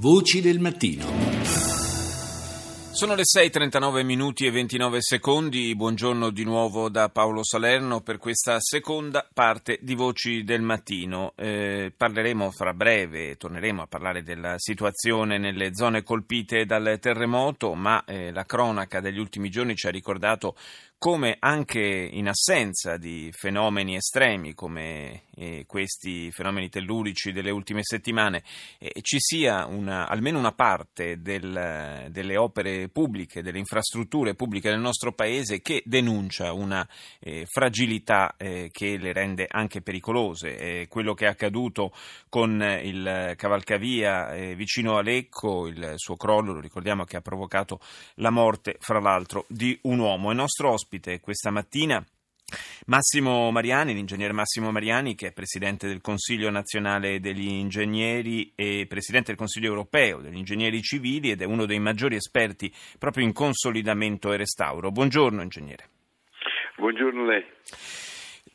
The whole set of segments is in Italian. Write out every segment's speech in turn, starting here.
Voci del mattino. Sono le 6.39 minuti e 29 secondi, buongiorno di nuovo da Paolo Salerno per questa seconda parte di Voci del Mattino. Eh, parleremo fra breve, torneremo a parlare della situazione nelle zone colpite dal terremoto, ma eh, la cronaca degli ultimi giorni ci ha ricordato come anche in assenza di fenomeni estremi come eh, questi fenomeni tellurici delle ultime settimane eh, ci sia una, almeno una parte del, delle opere pubbliche, delle infrastrutture pubbliche del nostro paese che denuncia una eh, fragilità eh, che le rende anche pericolose. quello che è accaduto con il cavalcavia eh, vicino a Lecco, il suo crollo, lo ricordiamo che ha provocato la morte, fra l'altro, di un uomo. Il nostro ospite ospite questa mattina. Massimo Mariani, l'ingegnere Massimo Mariani, che è presidente del Consiglio nazionale degli ingegneri e presidente del Consiglio europeo degli ingegneri civili ed è uno dei maggiori esperti proprio in consolidamento e restauro. Buongiorno ingegnere. Buongiorno a lei.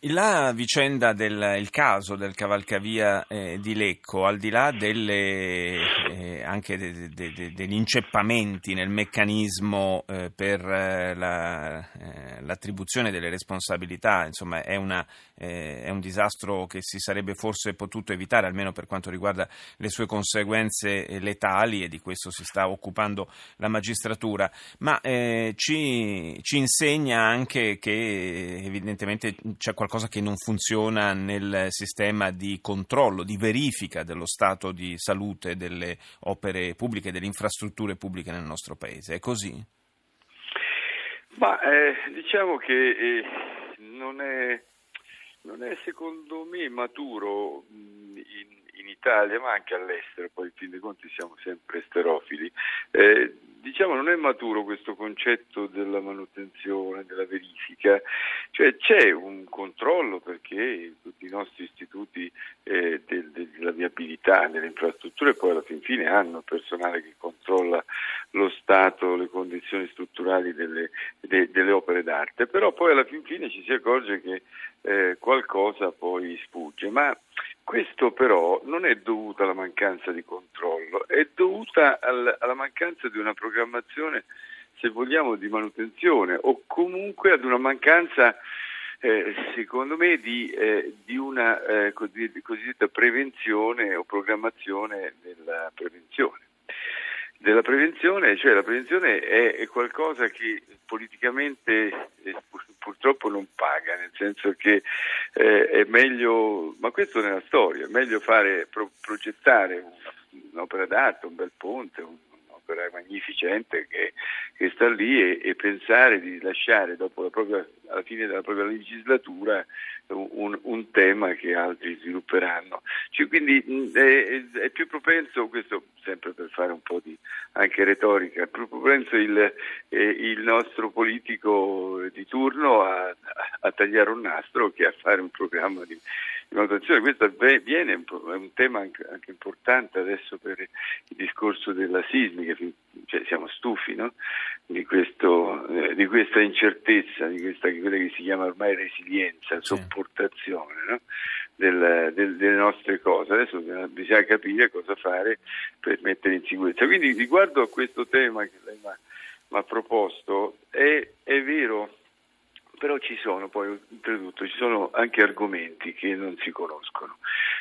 La vicenda del caso del cavalcavia eh, di Lecco, al di là delle, eh, anche de, de, de, degli inceppamenti nel meccanismo eh, per eh, la, eh, l'attribuzione delle responsabilità, insomma è, una, eh, è, un disastro che si sarebbe forse potuto evitare, almeno per quanto riguarda le sue conseguenze letali e di questo si sta occupando la magistratura, ma ci, ci insegna anche che evidentemente c'è qualcosa qualcosa che non funziona nel sistema di controllo, di verifica dello stato di salute delle opere pubbliche, delle infrastrutture pubbliche nel nostro Paese. È così? Ma eh, diciamo che eh, non, è, non, è, secondo me maturo in, in, Italia, ma anche all'estero, poi in fin dei conti siamo sempre esterofili. Eh, diciamo non è maturo questo concetto della manutenzione, della verifica, cioè c'è un controllo perché tutti i nostri istituti eh, del, della viabilità, delle infrastrutture poi alla fin fine hanno personale che controlla lo stato, le condizioni strutturali delle, de, delle opere d'arte, però poi alla fin fine ci si accorge che eh, qualcosa poi sfugge, ma questo però non è dovuto alla mancanza di controllo, è dovuta al, alla mancanza di una programmazione, se vogliamo, di manutenzione o comunque ad una mancanza, eh, secondo me, di, eh, di una eh, cosiddetta prevenzione o programmazione della prevenzione della prevenzione, cioè la prevenzione è, qualcosa che politicamente eh, purtroppo non paga, nel senso che eh, è meglio, ma questo nella storia, è meglio fare, pro, progettare un'opera d'arte, un bel ponte, un, un'opera magnificente che, che sta lì e, e, pensare di lasciare dopo la propria, alla fine della propria legislatura un, un tema che altri svilupperanno. Cioè, quindi mh, è, è, più propenso, questo sempre per fare un po' di anche retorica, è più propenso il, eh, il nostro politico di turno a, a tagliare un nastro che a fare un programma di di manutenzione. Questo viene, è un tema anche, anche, importante adesso per il discorso della sismica, cioè siamo stufi no? di, questo, di, questa incertezza, di questa, quella che si chiama ormai resilienza, sopportazione no? del, del, delle nostre cose. Adesso bisogna capire cosa fare per mettere in sicurezza. Quindi riguardo a questo tema che lei mi ha proposto, è, è vero però ci sono poi oltretutto ci sono anche argomenti che non si conoscono,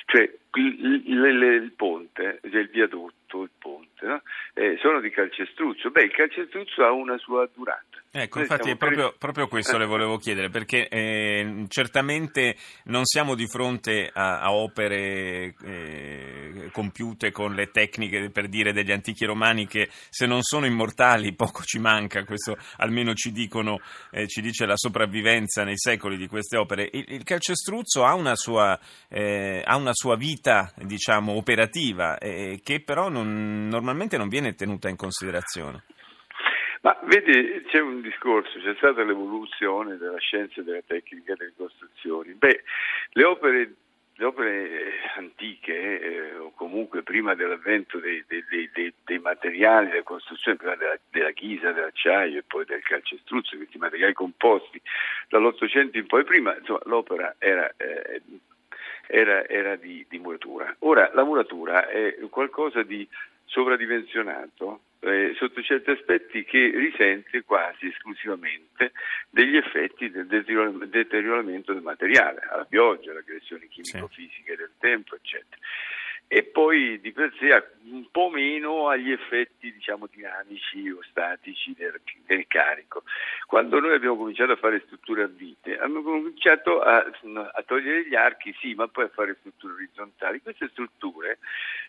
cioè il, il, il, ponte, cioè il viadotto, il ponte, no? eh, sono di calcestruzzo, beh il calcestruzzo ha una sua durata. Ecco, Noi infatti proprio, per... proprio, questo le volevo chiedere, perché eh, certamente non siamo di fronte a, a opere eh, compiute con le tecniche, per dire, degli antichi romani che se non sono immortali poco ci manca, questo almeno ci, dicono, eh, ci dice la sopravvivenza nei secoli di queste opere. Il, il calcestruzzo ha una sua, eh, ha una sua vita, diciamo, operativa, eh, che però non, normalmente non viene tenuta in considerazione. Ma vedi, c'è un discorso, c'è stata l'evoluzione della scienza e della tecnica delle costruzioni. Beh, le opere, le opere antiche, eh, o comunque prima dell'avvento dei, dei, dei, dei materiali della costruzione, prima della, della, ghisa, dell'acciaio e poi del calcestruzzo, questi materiali composti, dall'Ottocento in poi prima, insomma, l'opera era... Eh, era, era di, di, muratura. Ora, la muratura è qualcosa di sovradimensionato eh, sotto certi aspetti che risente quasi esclusivamente degli effetti del deterioramento del materiale, alla pioggia, alle aggressioni chimico-fisiche del tempo, eccetera e poi di per sé un po' meno agli effetti diciamo, dinamici o statici del, del, carico. Quando noi abbiamo cominciato a fare strutture a vite, abbiamo cominciato a, a, togliere gli archi, sì, ma poi a fare strutture orizzontali. Queste strutture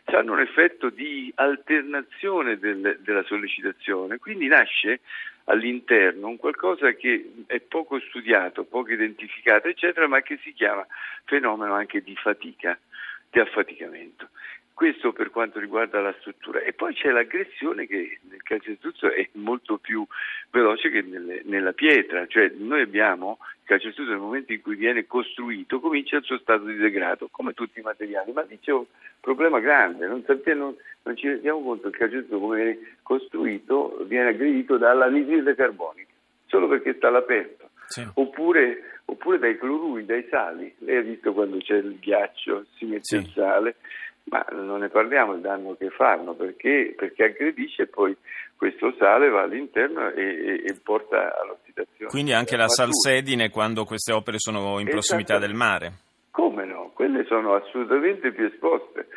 hanno un effetto di alternazione del, della sollecitazione, quindi nasce all'interno un qualcosa che è poco studiato, poco identificato, eccetera, ma che si chiama fenomeno anche di fatica di affaticamento. Questo per quanto riguarda la struttura. E poi c'è l'aggressione che nel calcestruzzo è molto più veloce che nelle, nella pietra, cioè noi abbiamo il calcestruzzo nel momento in cui viene costruito comincia il suo stato di degrado, come tutti i materiali, ma lì c'è un problema grande, non, sappiamo, non ci rendiamo conto che il calcestruzzo come viene costruito viene aggredito dall'anidride carbonica, solo perché sta all'aperto. Sì. Oppure oppure dai cloruri, dai sali. Lei ha visto quando c'è il ghiaccio, si mette sì. il sale, ma non ne parliamo del danno che fanno perché, perché aggredisce e poi questo sale va all'interno e, e, e porta all'ossidazione. Quindi anche la salsedine quando queste opere sono in prossimità del mare? Come no? Quelle sono assolutamente più esposte.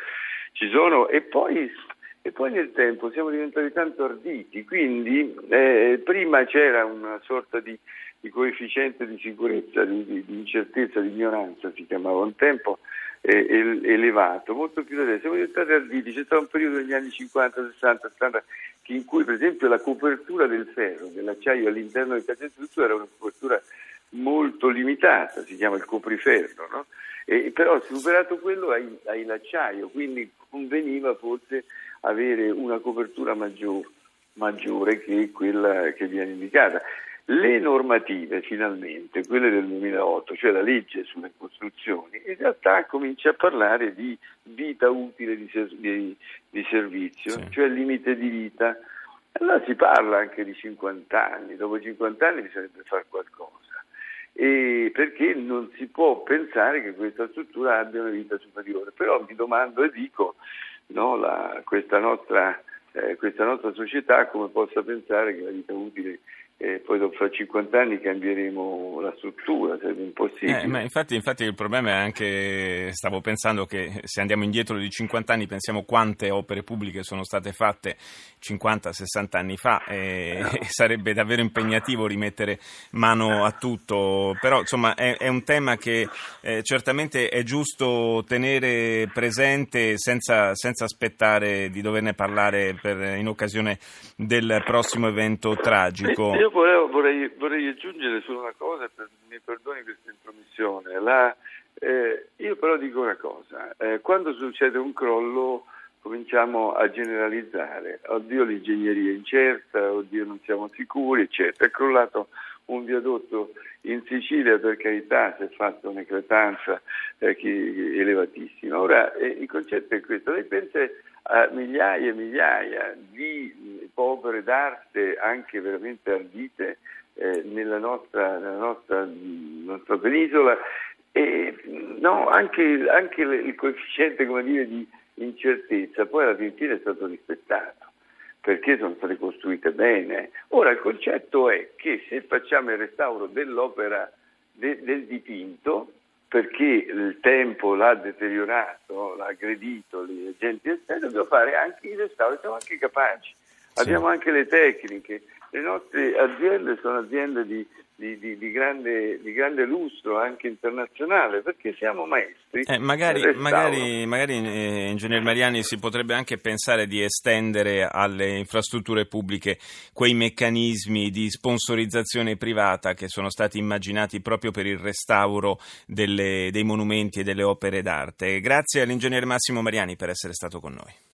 Ci sono, e poi e poi nel tempo siamo diventati tanto arditi, quindi eh, prima c'era una sorta di di coefficiente di sicurezza, di, di, di, incertezza, di ignoranza si chiamava un tempo eh, elevato, molto più da adesso. Siamo diventati arditi, c'è stato un periodo negli anni 50, 60, 70 in cui per esempio la copertura del ferro, dell'acciaio all'interno del cassetto era una copertura molto limitata, si chiama il copriferro, no? e, però superato quello hai, hai l'acciaio, quindi conveniva forse avere una copertura maggiore, maggiore che quella che viene indicata. Le normative, finalmente, quelle del 2008, cioè la legge sulle costruzioni, in realtà comincia a parlare di vita utile di, ser- di, di servizio, sì. cioè limite di vita. Allora si parla anche di 50 anni, dopo 50 anni bisognerebbe fare qualcosa, e perché non si può pensare che questa struttura abbia una vita superiore. Però mi domando e dico, no, la, questa, nostra, eh, questa nostra società come possa pensare che la vita utile e poi dopo fra 50 anni cambieremo la struttura, sarebbe impossibile. Eh, ma infatti, infatti, il problema è anche, stavo pensando che se andiamo indietro di 50 anni pensiamo quante opere pubbliche sono state fatte 50-60 anni fa e, no. e, sarebbe davvero impegnativo rimettere mano a tutto, però insomma è, è un tema che eh, certamente è giusto tenere presente senza, senza aspettare di doverne parlare per, in occasione del prossimo evento tragico. Io volevo, vorrei, vorrei, aggiungere solo una cosa, per, mi perdoni questa intromissione. La, eh, io però dico una cosa, eh, quando succede un crollo cominciamo a generalizzare, oddio l'ingegneria è incerta, oddio non siamo sicuri, eccetera. È crollato un viadotto in Sicilia, per carità, si è fatta un'eclatanza eh, elevatissima. Ora eh, il concetto è questo, lei pensa a migliaia e migliaia di opere d'arte anche veramente ardite eh, nella, nostra, nella nostra, nostra, penisola e no, anche, anche, il coefficiente dire, di incertezza poi alla fine è stato rispettato perché sono state costruite bene. Ora il concetto è che se facciamo il restauro dell'opera de, del dipinto, perché il tempo l'ha deteriorato, l'ha aggredito gli agenti esterni, dobbiamo fare anche i restauri, siamo anche capaci, sì. abbiamo anche le tecniche. Le nostre aziende sono aziende di di, di, di, grande, di, grande, lustro anche internazionale perché siamo maestri. Eh, magari, magari, magari eh, Ingegner Mariani si potrebbe anche pensare di estendere alle infrastrutture pubbliche quei meccanismi di sponsorizzazione privata che sono stati immaginati proprio per il restauro delle, dei monumenti e delle opere d'arte. Grazie all'Ingegner Massimo Mariani per essere stato con noi.